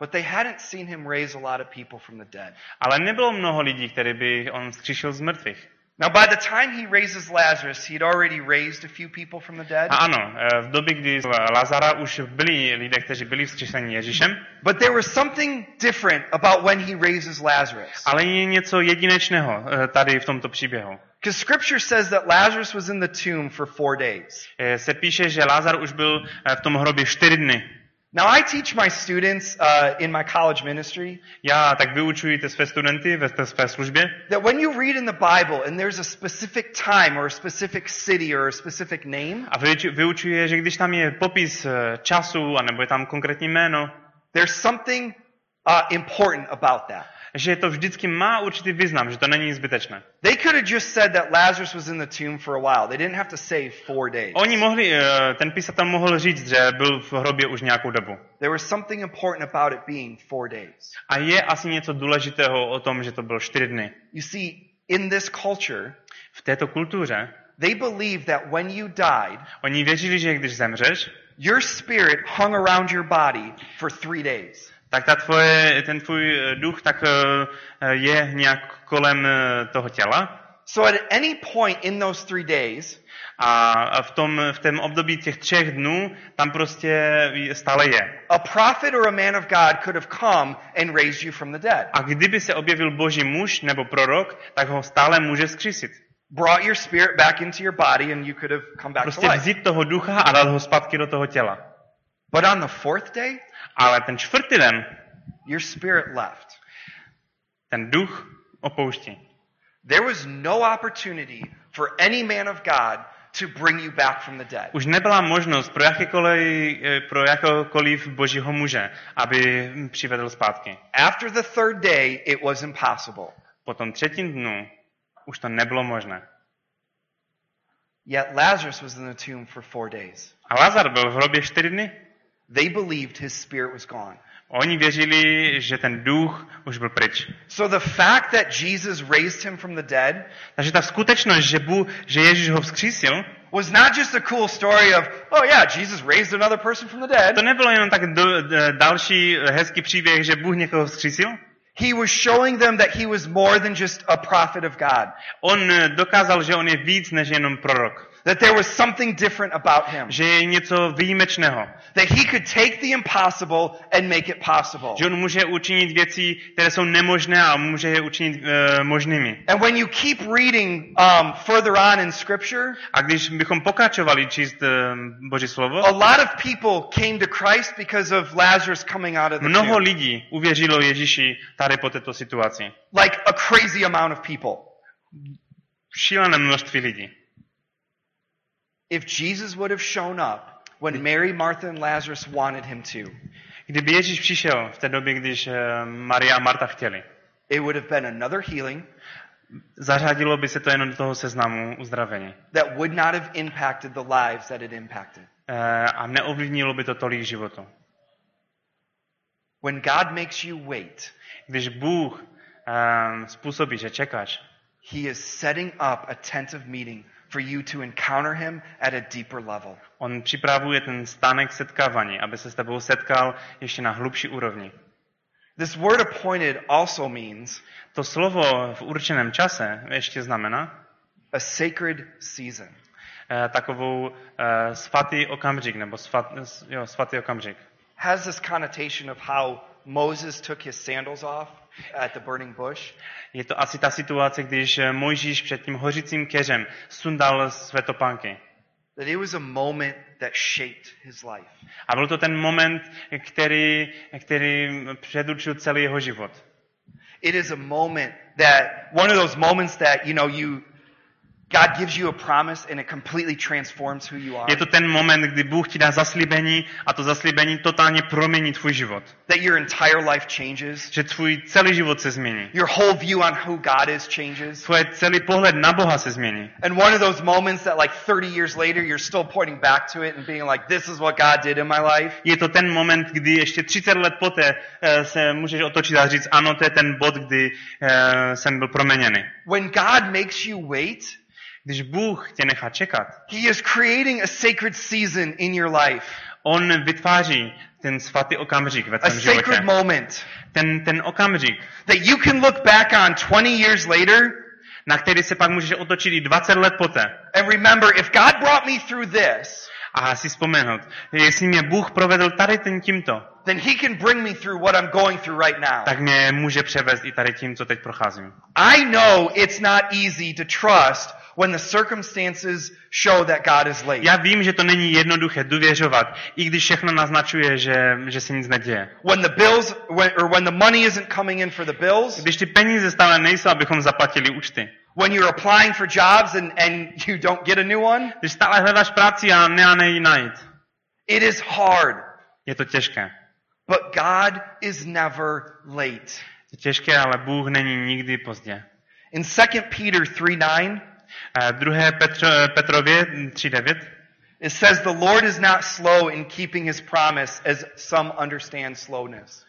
B: But they hadn't seen him raise a lot of people from the dead.
C: Ale nebylo mnoho lidí, který by on vzkříšil z mrtvých.
B: Now, by the time he raises Lazarus, he'd already raised a few people from the dead.
C: A ano, eh, v době, kdy Lazara už byli lidé, kteří byli vzkříšeni Ježíšem,
B: But there was something different about when he raises Lazarus.
C: ale je něco jedinečného eh, tady v tomto příběhu.
B: Because scripture says that Lazarus was in the tomb for four days.
C: Eh, Se píše, že Lázar už byl eh, v tom hrobě čtyři dny.
B: Now, I teach my students uh, in my college ministry
C: Já tak vyučuji ty své studenty ve své službě,
B: that when you read in the Bible and there's a specific time or a specific city or a specific name,
C: A vyuču- vyučuje, že když tam je popis eh, času, anebo je tam konkrétní jméno,
B: there's something uh, important about that.
C: Že to vždycky má určitý význam, že to není zbytečné.
B: They could have just said that Lazarus was in the tomb for a while. They didn't have to say four days.
C: Oni mohli, eh, ten písatel mohl říct, že byl v hrobě už nějakou dobu.
B: There was something important about it being four days.
C: A je asi něco důležitého o tom, že to bylo čtyři dny.
B: You see, in this culture,
C: V této kultuře
B: they believed that when you died,
C: oni věřili, že když zemřeš,
B: your spirit hung around your body for three days.
C: Tak ta tvoje, ten tvůj eh, duch tak eh, je nějak kolem eh, toho těla.
B: So at any point in those three days,
C: A v tom, v tom období těch třech dnů tam prostě stále je.
B: a prophet or a man of God could have come and raised you from the dead,
C: A kdyby se objevil boží muž nebo prorok, tak ho stále může zkřísit.
B: brought your spirit back into your body, and you could have come back to
C: Prostě
B: life.
C: vzít toho ducha a dát ho zpátky do toho těla.
B: But on the fourth day,
C: Ale ten čtvrtý den,
B: your spirit left.
C: ten duch opouští.
B: There was no opportunity for any man of God to bring you back from the dead.
C: Už nebyla možnost pro jakékoliv, eh, pro jakéhokoliv božího muže, aby přivedl zpátky.
B: After the third day, it was impossible.
C: Po tom třetím dnu už to nebylo možné.
B: Yet Lazarus was in the tomb for four days.
C: A Lazar byl v hrobě čtyři dny.
B: They believed his spirit was gone.
C: Oni věřili, že ten duch už byl pryč.
B: So the fact that Jesus raised him from the dead
C: Takže ta skutečnost, že, Bu, že Ježíš ho vzkřísil,
B: was not just a cool story of, oh yeah, Jesus raised another person from the dead.
C: to nebylo jenom tak do, d, další hezký příběh, že Bůh někoho vzkřísil.
B: He was showing them that he was more than just a prophet of God.
C: On eh, dokázal, že on je víc než jenom prorok.
B: That there was something different about him.
C: Že je něco výjimečného.
B: That he could take the impossible and make it possible.
C: Že on může učinit věci, které jsou nemožné a může je učinit uh, možnými.
B: And when you keep reading um, further on in Scripture,
C: A když bychom pokračovali číst uh, Boží slovo,
B: a lot of people came to Christ because of Lazarus coming out of the
C: mnoho
B: tomb.
C: lidí uvěřilo Ježíši tady po této situaci.
B: Like a crazy amount of people.
C: Šílené množství lidí.
B: If Jesus would have shown up when Mary, Martha, and Lazarus wanted him to,
C: Kdyby Ježíš přišel v té době, když uh, Maria a Marta chtěli,
B: it would have been another healing
C: zařadilo by se to jenom do toho seznamu uzdravení.
B: that would not have impacted the lives that it impacted.
C: Uh, a neovlivnilo by to tolik životu.
B: When God makes you wait,
C: Když Bůh um, způsobí, že čekáš,
B: He is setting up a tent of meeting for you to encounter Him at a deeper level.
C: on připravuje ten stánek setkávání, aby se s tebou setkal ještě na hlubší úrovni.
B: This word appointed also means
C: To slovo v určeném čase ještě znamená
B: a sacred season.
C: eh, takovou eh, svatý okamžik, nebo svat, jo, svatý okamžik.
B: Has this connotation of how Moses took his sandals off at the burning bush.
C: Je to asi ta situace, když eh, Mojžíš před tím hořícím keřem sundal své topánky.
B: That it was a moment that shaped his life.
C: A byl to ten moment, který, který předurčil celý jeho život.
B: It is a moment that, one of those moments that, you know, you, God gives you a promise and it completely transforms who you are.
C: Je to ten moment, kdy Bůh ti dá zaslíbení a to zaslíbení totálně promění tvůj život.
B: That your entire life changes.
C: Že tvůj celý život se změní.
B: Your whole view on who God is changes.
C: Tvoje celý pohled na Boha se změní.
B: And one of those moments that like 30 years later, you're still pointing back to it and being like, this is what God did in my life.
C: Je to ten moment, kdy ještě 30 let poté eh, se můžeš otočit a říct, ano, to je ten bod, kdy eh, jsem byl proměněný.
B: When God makes you wait,
C: Když Bůh tě nechá čekat,
B: He is creating a sacred season in your life.
C: On vytváří ten svatý okamžik ve
B: A
C: tvém
B: sacred
C: životě.
B: moment
C: Ten, ten okamžik,
B: that you can look back on 20 years later
C: na který se pak můžeš otočit i 20 let poté.
B: and remember if God brought me through this,
C: A si vzpomenout, jestli mě Bůh provedl tady tím tímto,
B: then He can bring me through what I'm going through right now.
C: tak mě může převést i tady tím, co teď procházím.
B: I know it's not easy to trust when the circumstances show that God is late.
C: Já vím, že to není jednoduché důvěřovat, i když všechno naznačuje, že, že se nic neděje.
B: When the bills, when, or when the money isn't coming in for the bills,
C: Když ty peníze stále nejsou, abychom zaplatili účty.
B: when you're applying for jobs and, and you don't get a new one,
C: Když stále hledáš práci a ne ji najít,
B: it is hard.
C: je to těžké.
B: But God is never late.
C: Je těžké, ale Bůh není nikdy pozdě.
B: In 2 Peter 3 9,
C: Eh, Druhé Petro, Petrově 3.9
B: it says, The Lord is not slow in keeping his promise, as some understand slowness.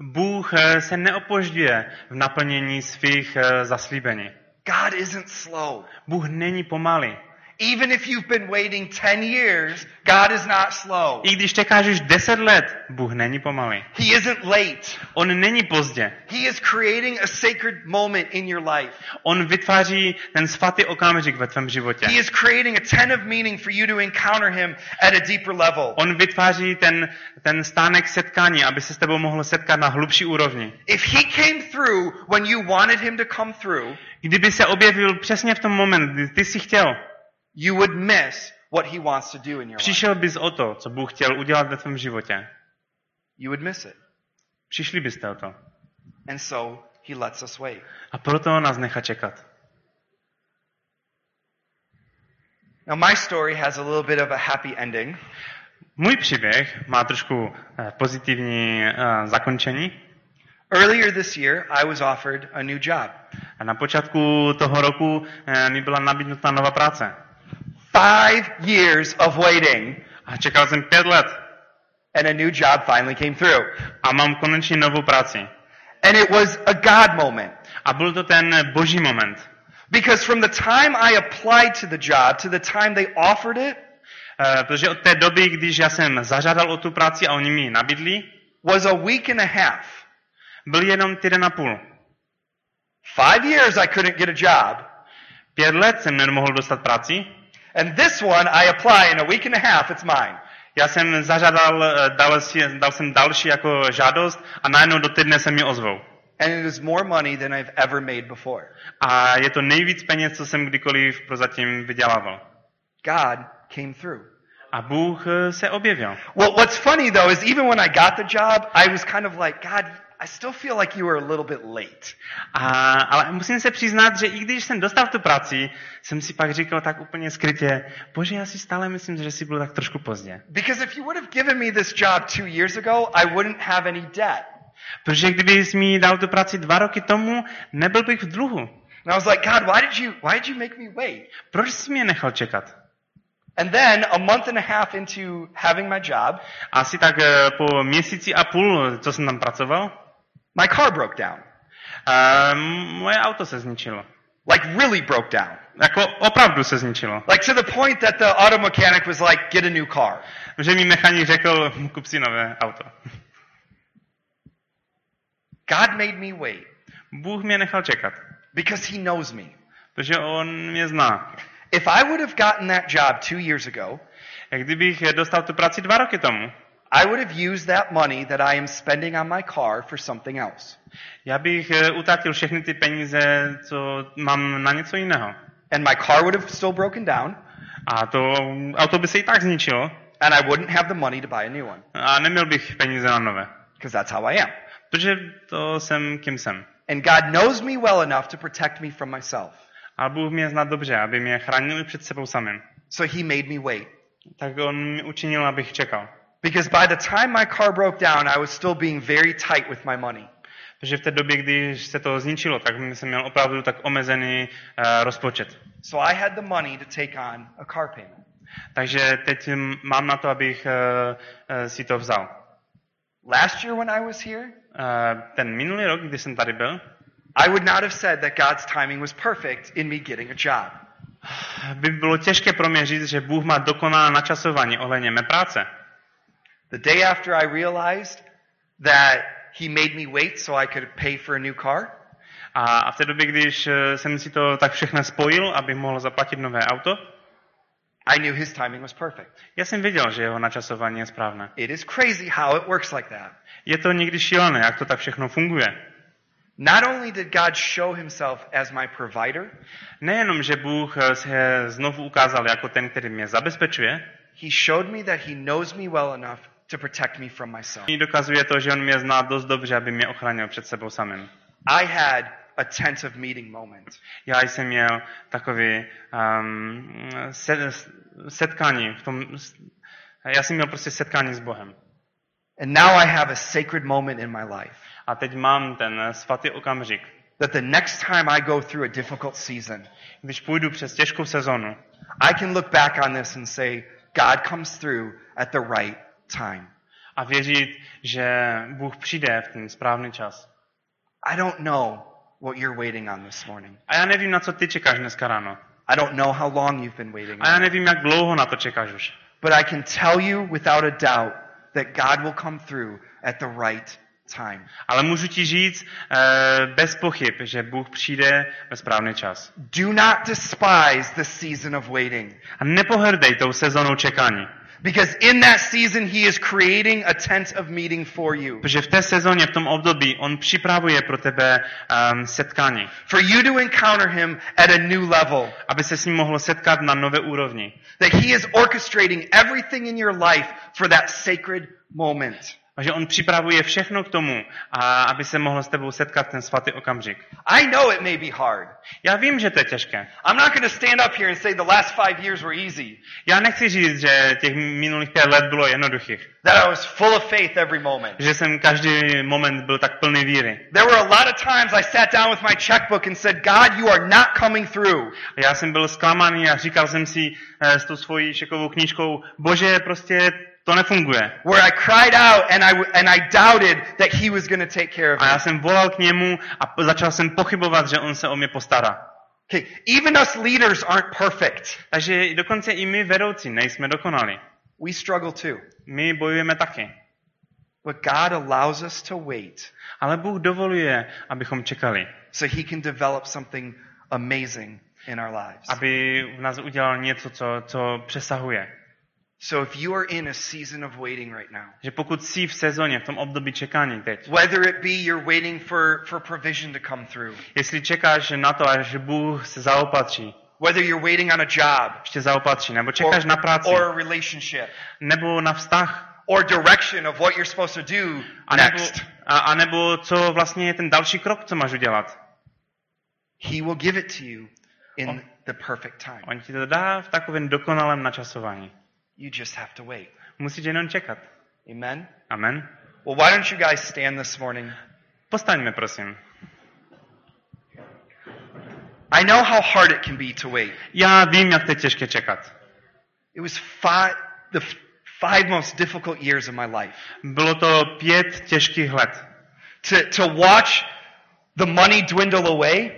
C: Bůh eh, se neopožďuje v naplnění svých eh, zaslíbení.
B: God isn't slow.
C: Bůh není pomalý.
B: Even if you've been waiting 10 years, God is not slow.
C: I když čekáš už 10 let, Bůh není pomalý.
B: He isn't late.
C: On není pozdě.
B: He is creating a sacred moment in your life.
C: On vytváří ten svatý okamžik ve tvém životě.
B: He is creating a ten of meaning for you to encounter him at a deeper level.
C: On vytváří ten, ten stánek setkání, aby se s tebou mohl setkat na hlubší úrovni.
B: If he came through when you wanted him to come through,
C: Kdyby se objevil přesně v tom moment, kdy ty si chtěl,
B: you would miss what he wants to do in your life.
C: přišel bys o to, co Bůh chtěl udělat ve tvém životě.
B: You would miss it.
C: Přišli byste o to.
B: And so he lets us wait.
C: A proto nás nechá čekat.
B: Now my story has a little bit of a happy ending.
C: Můj příběh má trošku eh, pozitivní eh, zakončení.
B: Earlier this year, I was offered a new job.
C: A na počátku toho roku eh, mi byla nabídnuta nová práce.
B: Five years of waiting,
C: A čekal jsem pět let
B: and a new job finally came through.
C: a mám konečně novou práci.
B: And it was a God moment.
C: A byl to ten boží moment.
B: Because from the time I applied to the job to the time they offered it
C: Eh, Protože od té doby, když já jsem zažádal o tu práci a oni mi ji nabídli,
B: was a week and a half.
C: byl jenom týden a půl.
B: Five years I couldn't get a job.
C: Pět let jsem nemohl dostat práci.
B: And this one I apply in a week and a half, it's mine.
C: Já jsem zažádal, eh, dal, dal jsem další jako žádost a najednou do týdne se mi ozvou.
B: And it is more money than I've ever made before.
C: A je to nejvíc peněz, co jsem kdykoliv prozatím vydělával.
B: God came through.
C: A Bůh eh, se objevil.
B: Well, what's funny though is even when I got the job, I was kind of like, God, I still feel like you were a little bit late.
C: A, ale musím se přiznat, že i když jsem dostal tu práci, jsem si pak říkal tak úplně skrytě, bože, já si stále myslím, že jsi byl tak trošku pozdě.
B: Because if you would have given me this job two years ago, I wouldn't have any debt.
C: Protože kdyby jsi mi dal tu práci dva roky tomu, nebyl bych v dluhu.
B: And I was like, God, why did you, why did you make me wait?
C: Proč jsi mě nechal čekat?
B: And then a month and a half into having my job,
C: Asi tak eh, po měsíci a půl, co jsem tam pracoval,
B: my car broke down.
C: eh, moje auto se zničilo.
B: Like really broke down.
C: Jako opravdu se zničilo.
B: Like to the point that the auto mechanic was like, get a new car.
C: Že mi mechanik řekl, kup si nové auto.
B: God made me wait
C: Bůh mě nechal čekat,
B: because he knows me.
C: protože on mě zná.
B: If I would have gotten that job two years ago,
C: kdybych dostal tu práci dva roky tomu,
B: I would have used that money that I am spending on my car for something else.
C: já bych eh, utratil všechny ty peníze, co mám na něco jiného.
B: And my car would have still broken down,
C: A to auto by se i tak zničilo
B: and I wouldn't have the money to buy a new one.
C: a neměl bych peníze na nové.
B: Because that's how I am.
C: Protože to jsem, kým jsem.
B: And God knows me well enough to protect me from myself.
C: A Bůh mě zná dobře, aby mě chránil před sebou samým.
B: So he made me wait.
C: Tak on mi učinil, abych čekal.
B: Because by the time my car broke down, I was still being very tight with my money.
C: Protože v té době, když se to zničilo, tak jsem měl opravdu tak omezený uh, rozpočet.
B: So I had the money to take on a car payment.
C: Takže teď mám na to, abych uh, uh, si to vzal.
B: Last year when I was here,
C: Uh, ten minulý rok, kdy jsem tady byl,
B: I would not have said that God's timing was perfect in me getting a job.
C: by bylo těžké pro mě říct, že Bůh má dokonalé načasování ohledně mé práce.
B: The day after I realized that he made me wait so I could pay for a new car,
C: A, v té době, když eh, jsem si to tak všechno spojil, abych mohl zaplatit nové auto,
B: I knew his timing was perfect.
C: já jsem věděl, že jeho načasování je správné.
B: It is crazy how it works like that.
C: Je to někdy šílené, jak to tak všechno funguje.
B: Not only did God show himself as my provider,
C: Nejenom, že Bůh eh, se znovu ukázal jako ten, který mě zabezpečuje,
B: he showed me that he knows me well enough to protect me from myself.
C: dokazuje to, že on mě zná dost dobře, aby mě ochránil před sebou samým.
B: I had a tense of meeting moment.
C: Já jsem měl takový um, set, setkání v tom, já jsem měl prostě setkání s Bohem.
B: And now I have a sacred moment in my life
C: A teď mám ten svatý okamžik.
B: that the next time I go through a difficult season,
C: Když půjdu přes těžkou sezonu,
B: I can look back on this and say, God comes through at the right time.
C: a věřit, že Bůh přijde v ten správný čas.
B: I don't know what you're waiting on this morning.
C: A já nevím, na co ty čekáš dneska ráno.
B: I don't know how long you've been waiting.
C: A já nevím, jak dlouho na to čekáš už.
B: But I can tell you without a doubt that God will come through at the right time.
C: Ale můžu ti říct eh, bez pochyb, že Bůh přijde ve správný čas.
B: Do not despise the season of waiting.
C: A nepohrdej tou sezonou čekání.
B: Because in that season, He is creating a tent of meeting for you.
C: Protože v té sezóně, v tom období, on připravuje pro tebe um, setkání.
B: For you to encounter Him at a new level.
C: Aby se s ním mohl setkat na nové úrovni.
B: That He is orchestrating everything in your life for that sacred moment.
C: A že on připravuje všechno k tomu, a aby se mohl s tebou setkat ten svatý okamžik.
B: I know it may be hard.
C: Já vím, že to je těžké.
B: I'm not going to stand up here and say the last five years were easy.
C: Já nechci říct, že těch minulých pět let bylo jednoduchých.
B: That I was full of faith every moment.
C: Že jsem každý moment byl tak plný víry.
B: There were a lot of times I sat down with my checkbook and said, God, you are not coming through.
C: Já jsem byl zklamaný a říkal jsem si eh, s tou svojí šekovou knížkou, bože, prostě to nefunguje.
B: Where I cried out and I, and I doubted that He was going to take care of
C: A
B: me.
C: já jsem volal k němu a začal jsem pochybovat, že on se o mě postará.
B: Okay, even us leaders aren't perfect.
C: Takže dokonce i my vedoucí nejsme dokonali.
B: We struggle too.
C: My bojujeme taky.
B: But God allows us to wait
C: Ale Bůh dovoluje, abychom čekali.
B: so He can develop something amazing in our lives.
C: Aby v nás udělal něco, co, co přesahuje.
B: So if you are in a season of waiting right now,
C: Že pokud jsi v sezóně, v tom období čekání teď,
B: whether it be you're waiting for, for provision to come through,
C: jestli čekáš na to, až Bůh se zaopatří,
B: whether you're waiting on a job,
C: ještě zaopatří, nebo
B: or,
C: čekáš na práci,
B: or a relationship,
C: nebo na vztah,
B: or direction of what you're supposed to do
C: a nebo,
B: next,
C: a, a nebo co vlastně je ten další krok, co máš udělat.
B: He will give it to you in the perfect time.
C: On ti to dá v takovém dokonalém načasování.
B: You just have to wait.
C: Musíš jenom čekat.
B: Amen?
C: Amen.
B: Well, why don't you guys stand this morning?
C: Postaňme, prosím.
B: I know how hard it can be to wait.
C: Já vím, jak to je těžké čekat.
B: It was five, the five most difficult years of my life.
C: Bylo to pět těžkých let.
B: To, to watch the money dwindle away,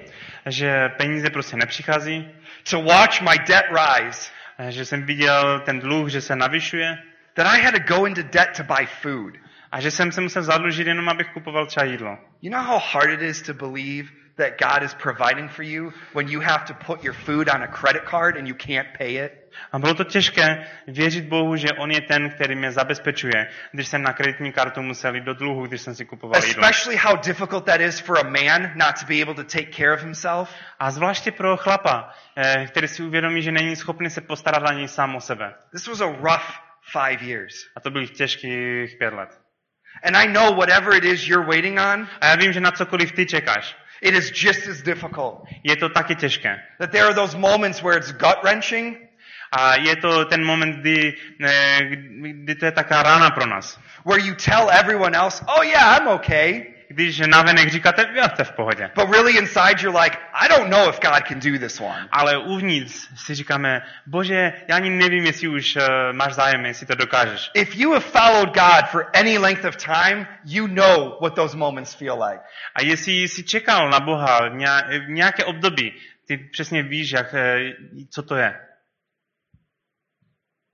C: Že peníze prostě nepřichází,
B: to watch my debt rise,
C: že jsem viděl ten dluh, že se navyšuje
B: that I had to go into debt to buy food.
C: A že jsem se musel zadlužit jenom, abych kupoval třeba jídlo.
B: You know how hard it is to believe that God is providing for you when you have to put your food on a credit card and you can't pay it?
C: A bylo to těžké věřit Bohu, že On je ten, který mě zabezpečuje, když jsem na kreditní kartu musel jít do dluhu, když jsem si kupoval jídlo.
B: Especially how difficult that is for a man not to be able to take care of himself.
C: A zvláště pro chlapa, eh, který si uvědomí, že není schopný se postarat ani sám o sebe.
B: This was a rough five years.
C: A to byly těžkých pět let.
B: And I know whatever it is you're waiting on,
C: A já vím, že na cokoliv ty čekáš,
B: it is just as difficult.
C: je to taky těžké.
B: That there are those moments where it's gut wrenching,
C: A je to ten moment, kdy, kdy to je taká rána pro nás.
B: where you tell everyone else, oh yeah, I'm okay.
C: Když navenek říkáte, to je v pohodě.
B: But really inside you're like, I don't know if God can do this one.
C: Ale uvnitř si říkáme, bože, já ani nevím, jestli už uh, máš zájem, jestli to dokážeš.
B: If you have followed God for any length of time, you know what those moments feel like.
C: A jestli jsi čekal na Boha v nějaké období, ty přesně víš, jak, eh, co to je.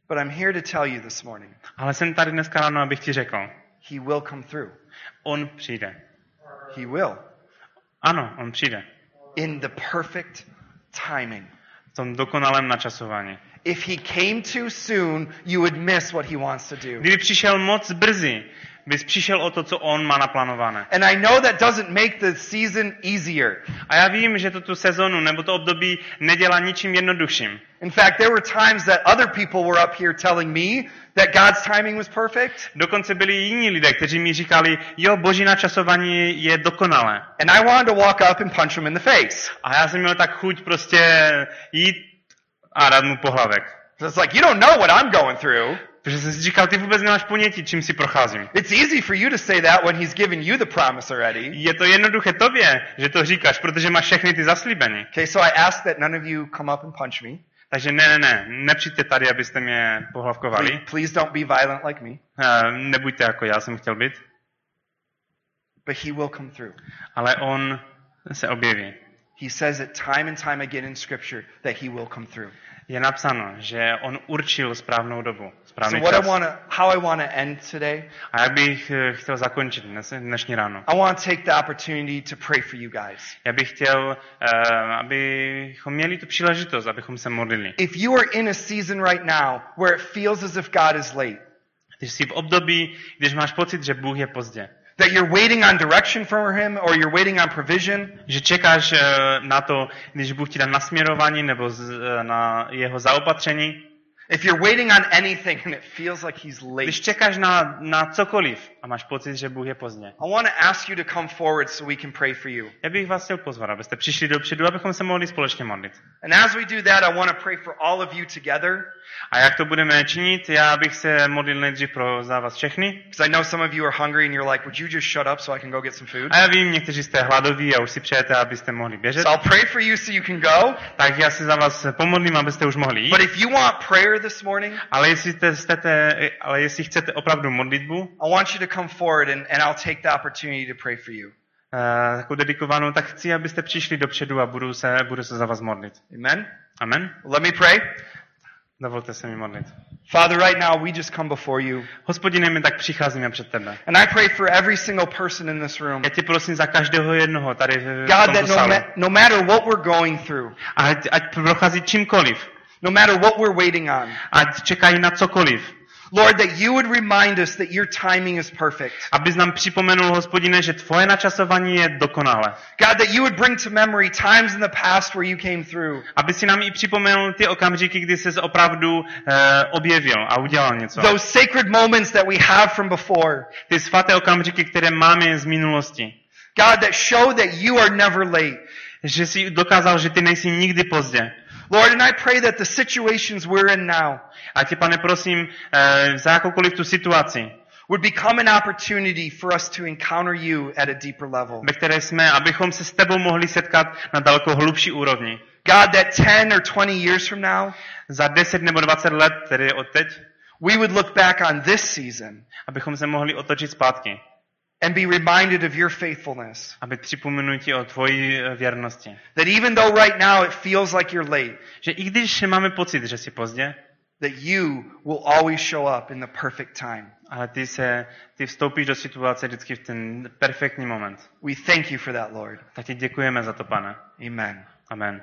B: But I'm here to tell you this morning,
C: Ale jsem tady dneska ráno, abych ti řekl,
B: He will come through.
C: on přijde.
B: He will.
C: Ano, on přijde.
B: in the perfect timing.
C: V tom dokonalém načasování.
B: If he came too soon, you would miss what he wants to do.
C: Kdyby přišel moc brzy, bys přišel o to, co on má naplánované.
B: And I know that doesn't make the season easier.
C: A já vím, že to tu sezonu nebo to období nedělá ničím jednodušším.
B: In fact, there were times that other people were up here telling me that God's timing was perfect,
C: Dokonce byli jiní lidé, kteří mi říkali, jo, boží načasování je dokonalé.
B: and I wanted to walk up and punch him in the face.
C: A já jsem měl tak chuť prostě jít a dát mu pohlavek.
B: So it's like, you don't know what I'm going through.
C: Protože jsem si říkal, ty vůbec nemáš ponětí, čím si procházím.
B: It's easy for you to say that when he's given you the promise already.
C: Je to jednoduché tobě, že to říkáš, protože máš všechny ty zaslíbení.
B: Okay, so I ask that none of you come up and punch me.
C: Takže ne, ne, ne, nepřijďte tady, abyste mě
B: Please,
C: pohlavkovali.
B: please don't be violent like me.
C: Eh, Nebuďte jako já jsem chtěl být.
B: But he will come through.
C: Ale on se objeví.
B: He says it time and time again in Scripture that he will come through.
C: Je napsáno, že on určil správnou dobu,
B: So
C: správný
B: what I
C: čas.
B: want to, how I want to end today,
C: A jak bych eh, chtěl zakončit dnes, dnešní ráno?
B: I want to take the opportunity to pray for you guys.
C: Já bych chtěl, eh, abychom měli tu příležitost, abychom se modlili.
B: If you are in a season right now where it feels as if God is late,
C: Když jsi v období, když máš pocit, že Bůh je pozdě,
B: that you're waiting on direction from him or you're waiting on provision,
C: že čekáš eh, na to, když Bůh ti dá nasměrování nebo eh, na jeho zaopatření,
B: if you're waiting on anything and it feels like he's late,
C: když čekáš na, na cokoliv a máš pocit, že Bůh je pozdě.
B: I want to ask you to come forward so we can pray for you.
C: Já bych vás chtěl pozvat, abyste přišli dopředu, abychom se mohli společně modlit.
B: And as we do that, I want to pray for all of you together
C: A jak to budeme činit, já bych se modlil nejdřív pro za vás všechny.
B: because I know some of you are hungry and you're like, would you just shut up so I can go get some food?
C: A já vím, někteří jste hladoví a už si přejete, abyste mohli běžet.
B: So I'll pray for you so you can go.
C: Tak já si za vás pomodlím, abyste už mohli jít.
B: But if you want prayer this morning,
C: Ale jestli, jste, jste, ale jestli chcete opravdu modlitbu,
B: I want you to come forward and, and I'll take the opportunity to pray for you.
C: eh, takovou dedikovanou, tak chci, abyste přišli dopředu a budu se, budu se za vás modlit.
B: Amen?
C: Amen?
B: Let me pray.
C: Dovolte se mi modlit.
B: Father, right now we just come before you.
C: Hospodine, my tak přicházíme před tebe.
B: And I pray for every single person in this room.
C: Já tě prosím za každého jednoho tady v
B: God, that no, ma- no matter what we're going through,
C: Ať, ať prochází čímkoliv.
B: no matter what we're waiting on,
C: Ať čekají na cokoliv.
B: Lord, that you would remind us that your timing is perfect.
C: Abys nám připomenul, hospodine, že tvoje načasování je dokonalé.
B: God, that you would bring to memory times in the past where you came through.
C: Aby si nám i připomenul ty okamžiky, kdy jsi opravdu eh, objevil a udělal něco.
B: Those sacred moments that we have from before.
C: Ty svaté okamžiky, které máme z minulosti.
B: God, that show that you are never late.
C: Že jsi dokázal, že ty nejsi nikdy pozdě.
B: Lord, and I pray that the situations we're in now
C: A tě, pane, prosím, eh, za jakoukoliv tu situaci,
B: would become an opportunity for us to encounter you at a deeper level.
C: ve které jsme, abychom se s tebou mohli setkat na daleko hlubší úrovni.
B: God, that 10 or 20 years from now,
C: Za 10 nebo 20 let, tedy od teď,
B: we would look back on this season
C: abychom se mohli otočit zpátky.
B: And be reminded of your faithfulness.
C: Aby připomenu ti o tvoji eh, věrnosti.
B: That even though right now it feels like you're late,
C: Že i když máme pocit, že jsi pozdě,
B: that you will always show up in the perfect time.
C: ale ty, se, ty vstoupíš do situace vždycky v ten perfektní moment.
B: We thank you for that, Lord.
C: Tak ti děkujeme za to, pane.
B: Amen.
C: Amen.